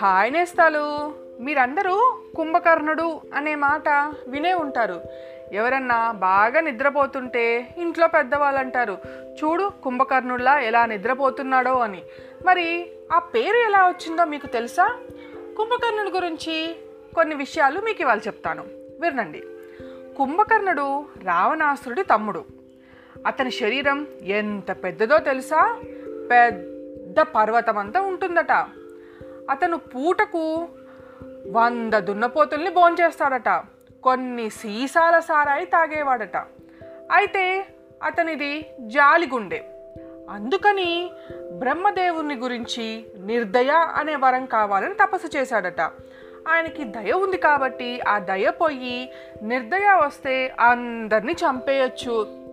Hi నేస్తాలు. మీరందరూ కుంభకర్ణుడు అనే మాట వినే ఉంటారు. ఎవరన్నా బాగా నిద్రపోతుంటే ఇంట్లో పెద్దవాళ్ళు అంటారు చూడు కుంభకర్ణుడిలా ఎలా నిద్రపోతున్నాడో అని. మరి ఆ పేరు ఎలా వచ్చిందో మీకు తెలుసా? కుంభకర్ణుడి గురించి కొన్ని విషయాలు మీకు ఇవాళ చెప్తాను. వినండి. కుంభకర్ణుడు రావణాసురుడి తమ్ముడు. అతని శరీరం ఎంత పెద్దదో తెలుసా? పెద్ద పర్వతం అంతా ఉంటుందట. అతను పూటకు వంద దున్నపోతుల్ని భోంచేస్తాడట. కొన్ని సీసాల సారాయి తాగేవాడట. అయితే అతనిది జాలిగుండె. అందుకని బ్రహ్మదేవుని గురించి నిర్దయ అనే వరం కావాలని తపస్సు చేశాడట. ఆయనకి దయ ఉంది కాబట్టి ఆ దయ పోయి నిర్దయ వస్తే అందరినీ చంపేయచ్చు.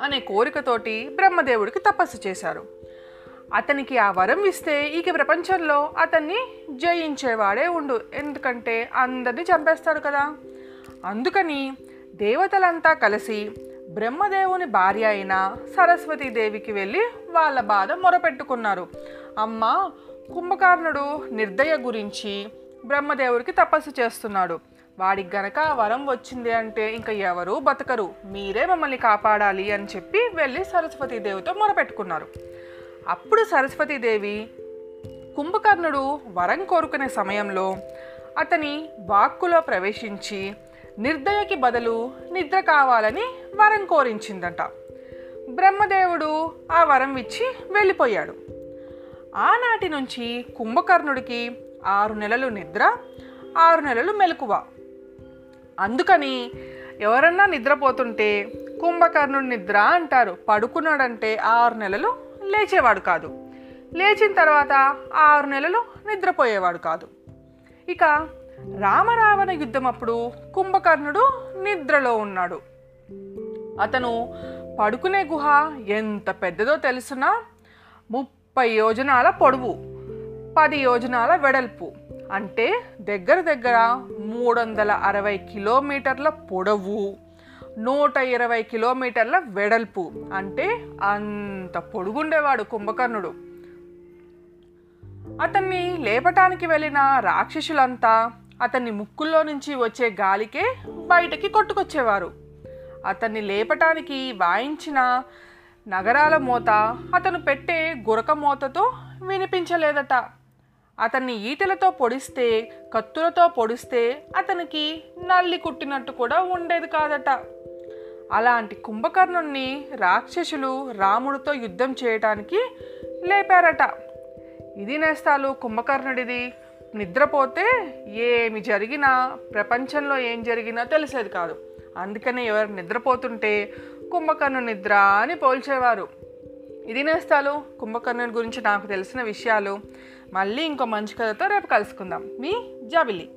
అనే కోరికతోటి బ్రహ్మదేవుడికి తపస్సు చేశారు. అతనికి ఆ వరం ఇస్తే ఇక ప్రపంచంలో అతన్ని జయించేవాడే ఉండు ఎందుకంటే అందరినీ చంపేస్తాడు కదా. అందుకని దేవతలంతా కలిసి బ్రహ్మదేవుని భార్య అయిన సరస్వతీదేవికి వెళ్ళి వాళ్ళ బాధ మొరపెట్టుకున్నారు. అమ్మ కుంభకర్ణుడు నిర్దయ గురించి బ్రహ్మదేవుడికి తపస్సు చేస్తున్నాడు. వాడికి గనక ఆ వరం వచ్చింది అంటే ఇంకా ఎవరూ బతకరు. మీరే మమ్మల్ని కాపాడాలి అని చెప్పి వెళ్ళి సరస్వతీదేవితో మొరపెట్టుకున్నారు. అప్పుడు సరస్వతీదేవి కుంభకర్ణుడు వరం కోరుకునే సమయంలో అతని వాక్కులో ప్రవేశించి నిర్దయకి బదులు నిద్ర కావాలని వరం కోరించిందట. బ్రహ్మదేవుడు ఆ వరం ఇచ్చి వెళ్ళిపోయాడు. ఆనాటి నుంచి కుంభకర్ణుడికి ఆరు నెలలు నిద్ర ఆరు నెలలు మెలకువ. అందుకని ఎవరన్నా నిద్రపోతుంటే కుంభకర్ణుడు నిద్ర అంటారు. పడుకున్నాడంటే ఆరు నెలలు లేచేవాడు కాదు. లేచిన తర్వాత ఆరు నెలలు నిద్రపోయేవాడు కాదు. ఇక రామరావణ యుద్ధం అప్పుడు కుంభకర్ణుడు నిద్రలో ఉన్నాడు. అతను పడుకునే గుహ ఎంత పెద్దదో తెలుసునా? ముప్పై యోజనాల పొడవు పది యోజనాల వెడల్పు. అంటే దగ్గర దగ్గర మూడు వందల అరవై కిలోమీటర్ల పొడవు నూట ఇరవై కిలోమీటర్ల వెడల్పు. అంటే అంత పొడుగుండేవాడు కుంభకర్ణుడు. అతన్ని లేపటానికి వెళ్ళిన రాక్షసులంతా అతన్ని ముక్కుల్లో నుంచి వచ్చే గాలికే బయటకి కొట్టుకొచ్చేవారు. అతన్ని లేపటానికి వాయించిన నగరాల మోత అతను పెట్టే గురక మోతతో వినిపించలేదట. అతన్ని ఈటలతో పొడిస్తే కత్తులతో పొడిస్తే అతనికి నల్లి కుట్టినట్టు కూడా ఉండేది కాదట. అలాంటి కుంభకర్ణుణ్ణి రాక్షసులు రాముడితో యుద్ధం చేయటానికి లేపారట. ఇది నేస్తాలు కుంభకర్ణుడిది. నిద్రపోతే ఏమి జరిగినా ప్రపంచంలో ఏం జరిగినా తెలిసేది కాదు. అందుకనే ఎవరు నిద్రపోతుంటే కుంభకర్ణు నిద్ర అని పోల్చేవారు. ఇది నేస్తాలు కుంభకర్ణుడి గురించి నాకు తెలిసిన విషయాలు మళ్ళీ ఇంకో మంచి కథతో రేపు కలుసుకుందాం. మీ జాబిలీ